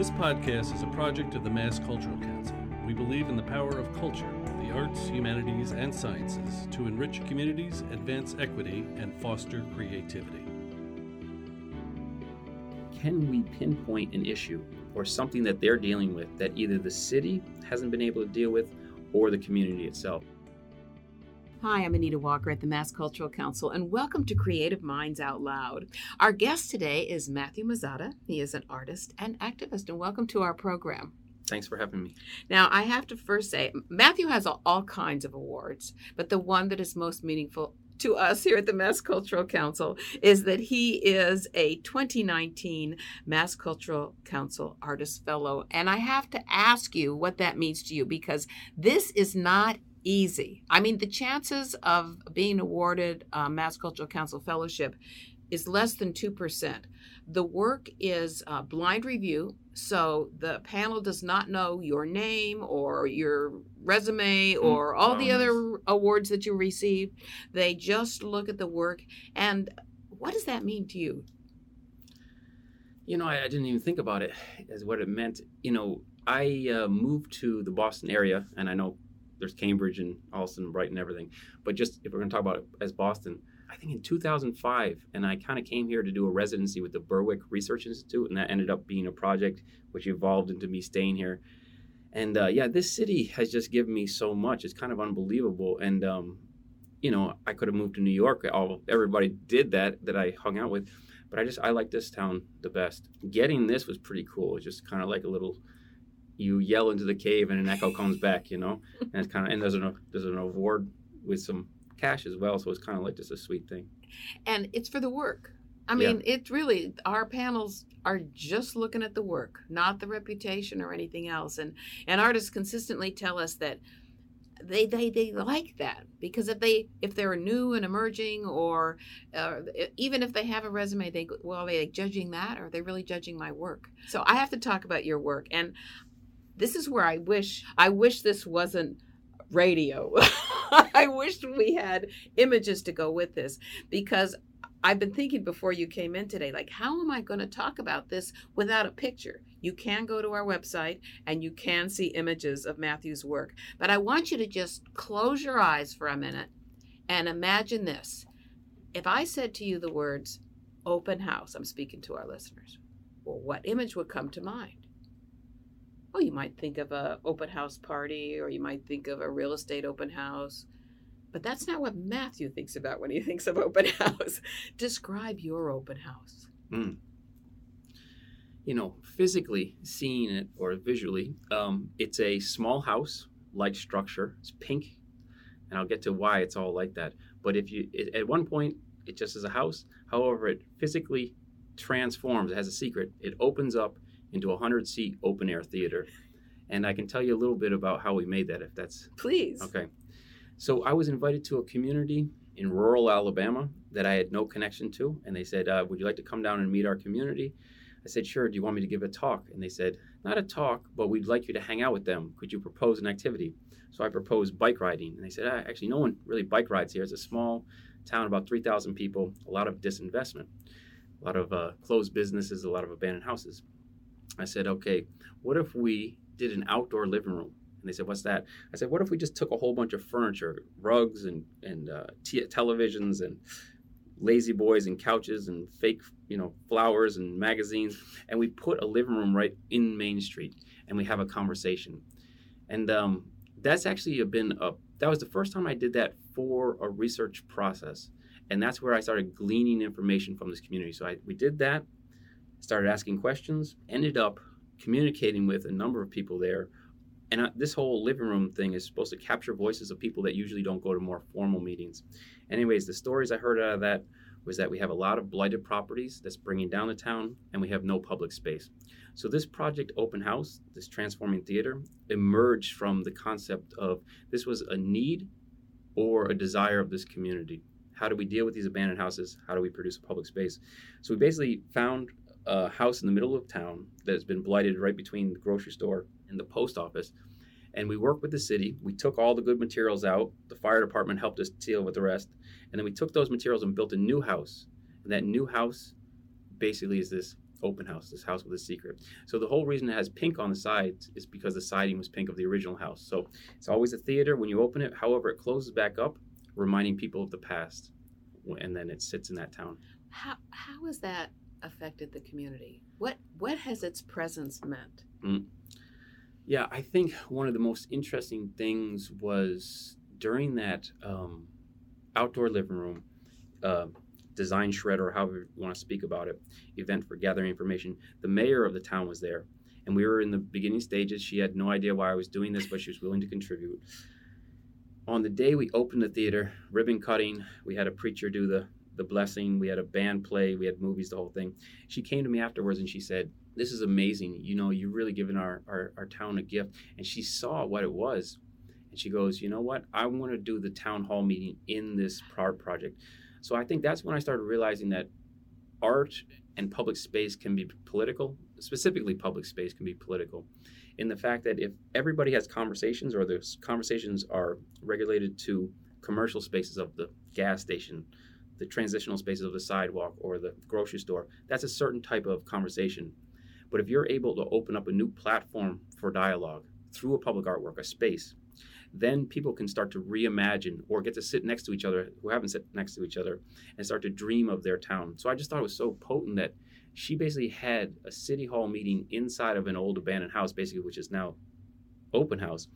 This podcast is a project of the Mass Cultural Council. We believe in the power of culture, the arts, humanities, and sciences to enrich communities, advance equity, and foster creativity. Can we pinpoint an issue or something that they're dealing with that either the city hasn't been able to deal with or the community itself? Hi, I'm Anita Walker at the Mass Cultural Council, and welcome to Creative Minds Out Loud. Our guest today is Matthew Mazzotta. He is an artist and activist, and welcome to our program. Thanks for having me. Now, I have to first say, Matthew has all kinds of awards, but the one that is most meaningful to us here at the Mass Cultural Council is that he is a 2019 Mass Cultural Council Artist Fellow. And I have to ask you what that means to you because this is not easy. I mean, the chances of being awarded a Mass Cultural Council Fellowship is less than 2%. The work is a blind review, so the panel does not know your name or your resume Hmm. or all the Oh, other awards that you received. They just look at the work. And what does that mean to you? You know, I, I didn't even think about it as what it meant. You know, I uh, moved to the Boston area, and I know there's Cambridge and Allston Brighton everything, but just if we're going to talk about as Boston, I think in 2005, and I kind of came here to do a residency with the Berwick Research Institute, and that ended up being a project which evolved into me staying here. And uh, yeah, this city has just given me so much. It's kind of unbelievable. And um, you know, I could have moved to New York. All everybody did that that I hung out with, but I just I like this town the best. Getting this was pretty cool. It's just kind of like a little. You yell into the cave and an echo comes back, you know, and it's kind of and there's an there's an award with some cash as well, so it's kind of like just a sweet thing. And it's for the work. I Yeah. mean, it's really, our panels are just looking at the work, not the reputation or anything else. And, and artists consistently tell us that they, they, they like that because if they if they're new and emerging or uh, even if they have a resume they go, well are they judging that or are they really judging my work so i have to talk about your work and this is where i wish i wish this wasn't radio i wish we had images to go with this because I've been thinking before you came in today, like, how am I going to talk about this without a picture? You can go to our website and you can see images of Matthew's work. But I want you to just close your eyes for a minute and imagine this. If I said to you the words open house, I'm speaking to our listeners, well, what image would come to mind? Well, you might think of a open house party or you might think of a real estate open house. But that's not what Matthew thinks about when he thinks of open house. Describe your open house. Mm. You know, physically seeing it or visually, um, it's a small house, light structure. It's pink, and I'll get to why it's all like that. But if you, it, at one point, it just is a house. However, it physically transforms. It has a secret. It opens up into a hundred-seat open-air theater, and I can tell you a little bit about how we made that, if that's Please. Okay. So I was invited to a community in rural Alabama that I had no connection to. And they said, uh, Would you like to come down and meet our community? I said, Sure. Do you want me to give a talk? And they said, Not a talk, but we'd like you to hang out with them. Could you propose an activity? So I proposed bike riding. And they said, ah, Actually, no one really bike rides here. It's a small town, about 3,000 people, a lot of disinvestment, a lot of uh, closed businesses, a lot of abandoned houses. I said, Okay, what if we did an outdoor living room? And they said, "What's that?" I said, "What if we just took a whole bunch of furniture, rugs and and uh, t- televisions and lazy boys and couches and fake, you know, flowers and magazines, and we put a living room right in Main Street, and we have a conversation." And um, that's actually been a that was the first time I did that for a research process, and that's where I started gleaning information from this community. So I, we did that, started asking questions, ended up communicating with a number of people there and this whole living room thing is supposed to capture voices of people that usually don't go to more formal meetings. Anyways, the stories I heard out of that was that we have a lot of blighted properties that's bringing down the town, and we have no public space. So this project, Open House, this transforming theater, emerged from the concept of this was a need or a desire of this community. How do we deal with these abandoned houses? How do we produce a public space? So we basically found a house in the middle of town that has been blighted right between the grocery store and the post office. And we worked with the city. We took all the good materials out. The fire department helped us deal with the rest. And then we took those materials and built a new house. And that new house basically is this open house, this house with a secret. So the whole reason it has pink on the sides is because the siding was pink of the original house. So it's always a theater when you open it. However, it closes back up, reminding people of the past, and then it sits in that town. How how has that affected the community? What what has its presence meant? Mm. Yeah, I think one of the most interesting things was during that um, outdoor living room. Uh, design charrette or however you want to speak about it, event for gathering information. The mayor of the town was there, and we were in the beginning stages. She had no idea why I was doing this, but she was willing to contribute. On the day we opened the theater, ribbon cutting, we had a preacher do the the blessing, we had a band play, we had movies, the whole thing. She came to me afterwards and she said, This is amazing. You know, you're really giving our, our, our town a gift. And she saw what it was. And she goes, You know what? I want to do the town hall meeting in this project. So I think that's when I started realizing that art and public space can be political, specifically public space can be political in the fact that if everybody has conversations or those conversations are regulated to commercial spaces of the gas station, the transitional spaces of the sidewalk or the grocery store, that's a certain type of conversation. But if you're able to open up a new platform for dialogue through a public artwork, a space, then people can start to reimagine or get to sit next to each other who haven't sat next to each other and start to dream of their town. So I just thought it was so potent that she basically had a city hall meeting inside of an old abandoned house, basically, which is now open house.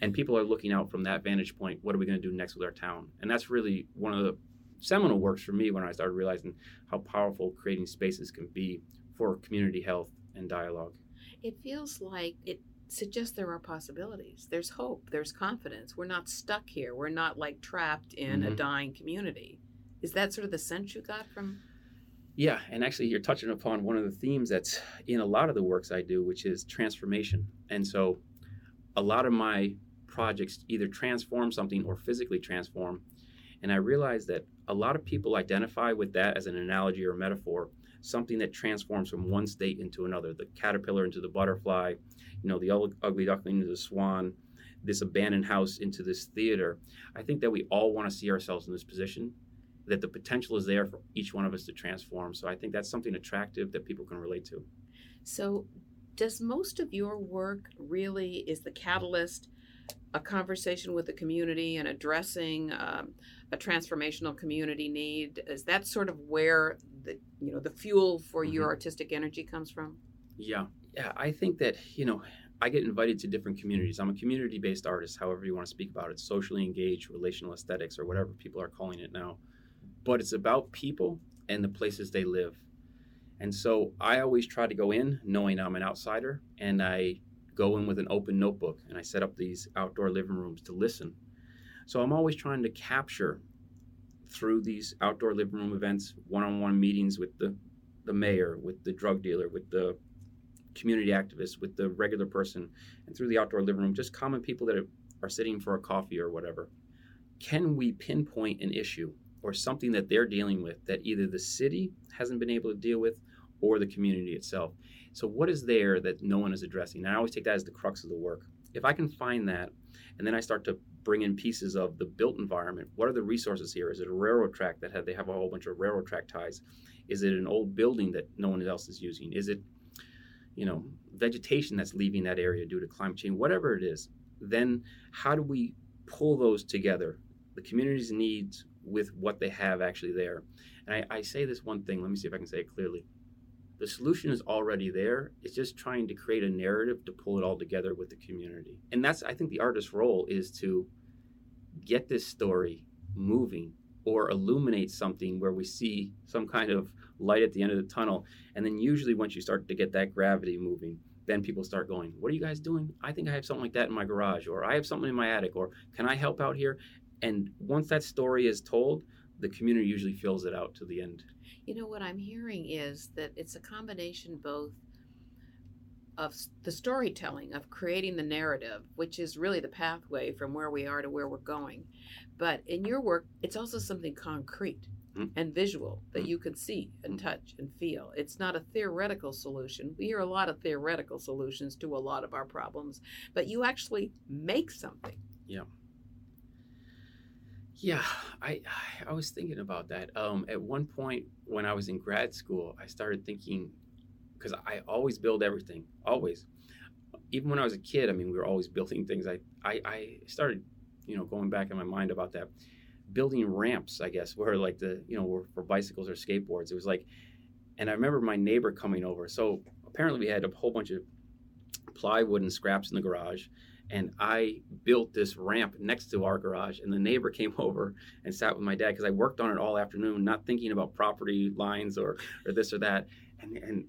And people are looking out from that vantage point. What are we going to do next with our town? And that's really one of the seminal works for me when I started realizing how powerful creating spaces can be for community health and dialogue. It feels like it suggests there are possibilities. There's hope. There's confidence. We're not stuck here. We're not like trapped in mm-hmm. a dying community. Is that sort of the sense you got from? Yeah, and actually, you're touching upon one of the themes that's in a lot of the works I do, which is transformation. And so, a lot of my projects either transform something or physically transform. And I realized that a lot of people identify with that as an analogy or metaphor, something that transforms from one state into another the caterpillar into the butterfly, you know, the ugly duckling into the swan, this abandoned house into this theater. I think that we all want to see ourselves in this position, that the potential is there for each one of us to transform. So I think that's something attractive that people can relate to. So, does most of your work really is the catalyst a conversation with the community and addressing um, a transformational community need is that sort of where the you know the fuel for mm-hmm. your artistic energy comes from yeah yeah, I think that, you know, I get invited to different communities. I'm a community based artist, however you want to speak about it, socially engaged, relational aesthetics, or whatever people are calling it now. But it's about people and the places they live. And so I always try to go in knowing I'm an outsider, and I go in with an open notebook and I set up these outdoor living rooms to listen. So I'm always trying to capture through these outdoor living room events, one on one meetings with the, the mayor, with the drug dealer, with the community activists, with the regular person, and through the outdoor living room, just common people that are sitting for a coffee or whatever. Can we pinpoint an issue or something that they're dealing with that either the city hasn't been able to deal with or the community itself? So, what is there that no one is addressing? And I always take that as the crux of the work. If I can find that, and then I start to bring in pieces of the built environment. What are the resources here? Is it a railroad track that have, they have a whole bunch of railroad track ties? Is it an old building that no one else is using? Is it you know, vegetation that's leaving that area due to climate change, whatever it is, then how do we pull those together, the community's needs with what they have actually there? And I, I say this one thing, let me see if I can say it clearly. The solution is already there. It's just trying to create a narrative to pull it all together with the community. And that's, I think, the artist's role is to get this story moving or illuminate something where we see some kind of light at the end of the tunnel. And then usually once you start to get that gravity moving, then people start going, What are you guys doing? I think I have something like that in my garage, or I have something in my attic, or can I help out here? And once that story is told, the community usually fills it out to the end. You know, what I'm hearing is that it's a combination both of the storytelling, of creating the narrative, which is really the pathway from where we are to where we're going. But in your work, it's also something concrete mm. and visual that mm. you can see and hmm. touch and feel. It's not a theoretical solution. We hear a lot of theoretical solutions to a lot of our problems, but you actually make something. Yeah. Yeah, I I was thinking about that. Um, at one point when I was in grad school, I started thinking because I always build everything, always. Even when I was a kid, I mean, we were always building things. I, I, I started, you know, going back in my mind about that, building ramps, I guess, where like the, you know, were for bicycles or skateboards. It was like, and I remember my neighbor coming over. So apparently we had a whole bunch of plywood and scraps in the garage and I built this ramp next to our garage. And the neighbor came over and sat with my dad because I worked on it all afternoon, not thinking about property lines or or this or that. And and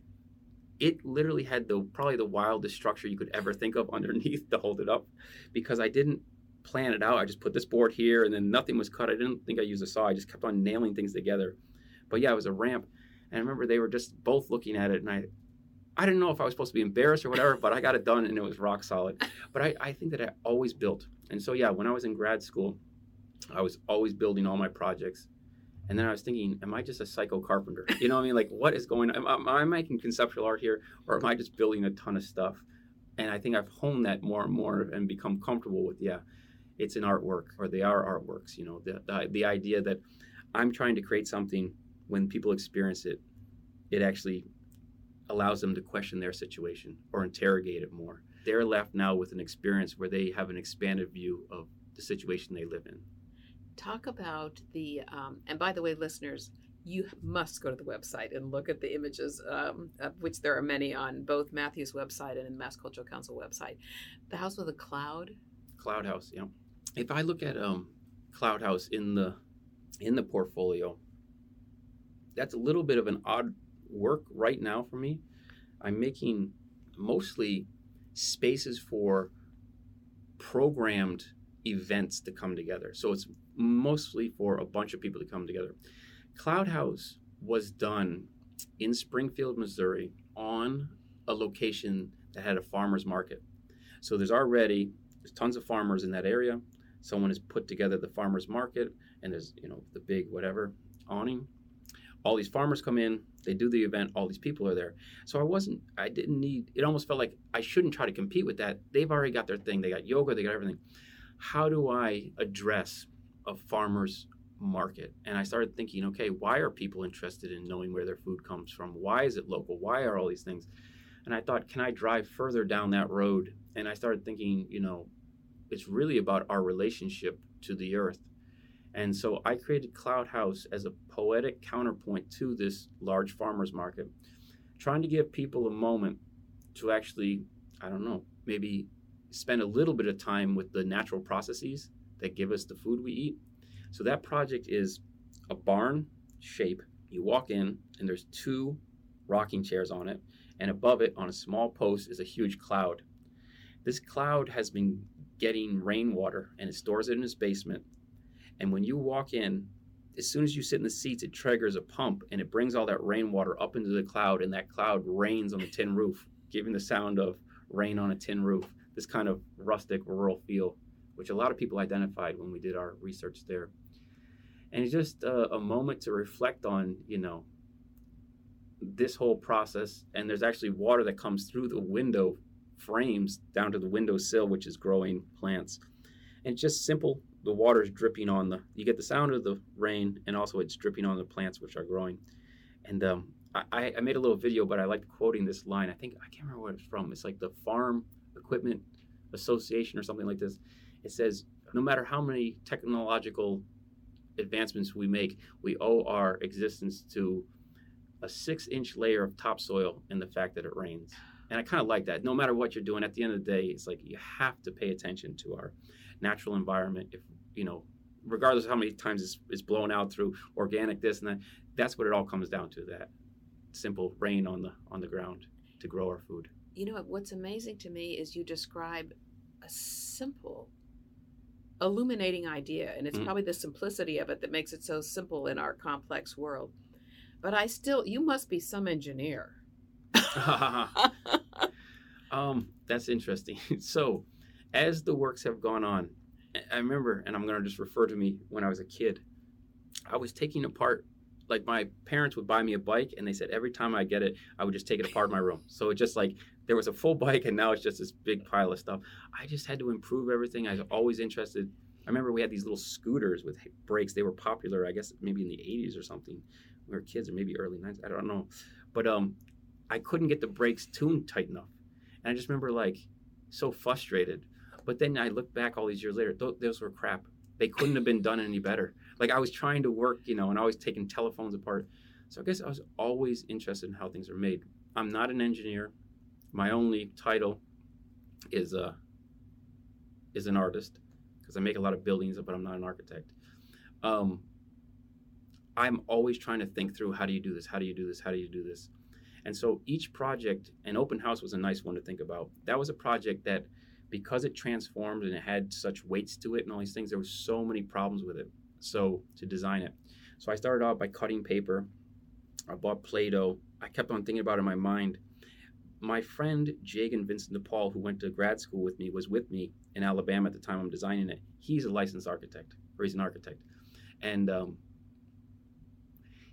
it literally had the probably the wildest structure you could ever think of underneath to hold it up, because I didn't plan it out. I just put this board here, and then nothing was cut. I didn't think I used a saw. I just kept on nailing things together. But yeah, it was a ramp. And I remember they were just both looking at it, and I, I didn't know if I was supposed to be embarrassed or whatever, but I got it done and it was rock solid. But I, I think that I always built. And so, yeah, when I was in grad school, I was always building all my projects. And then I was thinking, am I just a psycho carpenter? You know what I mean? Like, what is going on? Am, I making conceptual art here or am I just building a ton of stuff? And I think I've honed that more and more and become comfortable with, yeah, it's an artwork or they are artworks. You know, the, the, the idea that I'm trying to create something when people experience it, it actually allows them to question their situation or interrogate it more. They're left now with an experience where they have an expanded view of the situation they live in. Talk about the, um, and by the way, listeners, you must go to the website and look at the images, um, of which there are many on both Matthew's website and the Mass Cultural Council website. The house with a cloud. Cloud house, yeah. If I look at um, Cloud House in the in the portfolio, that's a little bit of an odd work right now for me. I'm making mostly spaces for programmed events to come together. So it's mostly for a bunch of people to come together. Cloud House was done in Springfield, Missouri, on a location that had a farmer's market. So there's already there's tons of farmers in that area. Someone has put together the farmer's market, and there's you know the big whatever awning. All these farmers come in, they do the event, all these people are there. So I wasn't, I didn't need. It almost felt like I shouldn't try to compete with that. They've already got their thing. They got yoga, they got everything. How do I address a farmer's market. And I started thinking, okay, why are people interested in knowing where their food comes from? Why is it local? Why are all these things? And I thought, can I drive further down that road? And I started thinking, you know, it's really about our relationship to the earth. And so I created Cloud House as a poetic counterpoint to this large farmers market, trying to give people a moment to actually, I don't know, maybe spend a little bit of time with the natural processes that give us the food we eat so that project is a barn shape. You walk in, and there's two rocking chairs on it, and above it, on a small post, is a huge cloud. This cloud has been getting rainwater, and it stores it in its basement. And when you walk in, as soon as you sit in the seats, it triggers a pump, and it brings all that rainwater up into the cloud, and that cloud rains on the tin roof, giving the sound of rain on a tin roof. This kind of rustic, rural feel, which a lot of people identified when we did our research there and it's just a, a moment to reflect on you know this whole process and there's actually water that comes through the window frames down to the window sill which is growing plants and just simple the water's dripping on the you get the sound of the rain and also it's dripping on the plants which are growing and um, I, I made a little video but i like quoting this line i think i can't remember where it's from it's like the farm equipment association or something like this it says no matter how many technological advancements we make, we owe our existence to a six inch layer of topsoil and the fact that it rains. And I kind of like that. No matter what you're doing, at the end of the day, it's like you have to pay attention to our natural environment. If, you know, regardless of how many times it's, it's blown out through organic this and that, that's what it all comes down to that simple rain on the on the ground to grow our food. You know what's amazing to me is you describe a simple illuminating idea and it's mm. probably the simplicity of it that makes it so simple in our complex world but i still you must be some engineer um that's interesting so as the works have gone on i remember and i'm going to just refer to me when i was a kid i was taking apart like my parents would buy me a bike and they said every time i get it i would just take it apart in my room so it just like there was a full bike and now it's just this big pile of stuff. I just had to improve everything. I was always interested. I remember we had these little scooters with brakes. They were popular, I guess, maybe in the 80s or something. We were kids, or maybe early 90s. I don't know. But um, I couldn't get the brakes tuned tight enough. And I just remember like so frustrated. But then I look back all these years later, th- those were crap. They couldn't have been done any better. Like I was trying to work, you know, and I was taking telephones apart. So I guess I was always interested in how things are made. I'm not an engineer. My only title is a uh, is an artist because I make a lot of buildings, but I'm not an architect. Um, I'm always trying to think through how do you do this? How do you do this? How do you do this? And so each project, and open house was a nice one to think about. That was a project that, because it transformed and it had such weights to it and all these things, there were so many problems with it. So to design it, so I started out by cutting paper. I bought Play-Doh. I kept on thinking about it in my mind. My friend Jagan Vincent DePaul, who went to grad school with me, was with me in Alabama at the time I'm designing it. He's a licensed architect, or he's an architect, and um,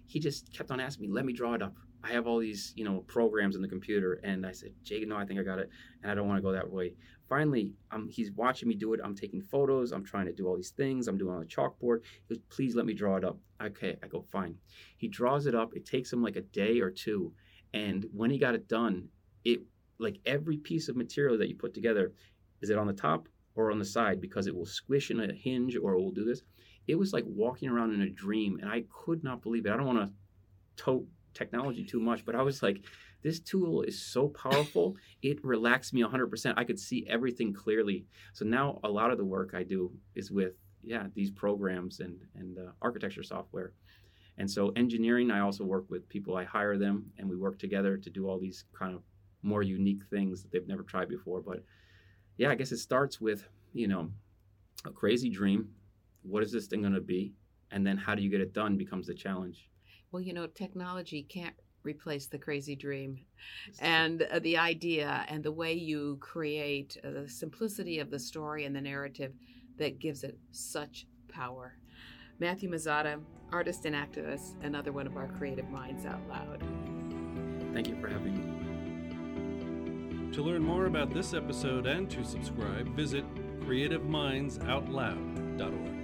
he just kept on asking me, "Let me draw it up." I have all these, you know, programs in the computer. And I said, Jake, no, I think I got it. And I don't want to go that way. Finally, um, he's watching me do it. I'm taking photos. I'm trying to do all these things. I'm doing on a chalkboard. He goes, please let me draw it up. Okay. I go, fine. He draws it up. It takes him like a day or two. And when he got it done, it like every piece of material that you put together, is it on the top or on the side? Because it will squish in a hinge or it will do this. It was like walking around in a dream. And I could not believe it. I don't want to tote technology too much, but I was like, this tool is so powerful. It relaxed me 100%. I could see everything clearly. So now a lot of the work I do is with yeah these programs and and uh, architecture software. And so engineering, I also work with people. I hire them, and we work together to do all these kind of more unique things that they've never tried before. But yeah, I guess it starts with you know a crazy dream. What is this thing going to be? And then how do you get it done becomes the challenge. Well, you know, technology can't replace the crazy dream and uh, the idea and the way you create uh, the simplicity of the story and the narrative that gives it such power. Matthew Mazzotta, artist and activist, another one of our creative minds out loud. Thank you for having me. To learn more about this episode and to subscribe, visit creativemindsoutloud.org.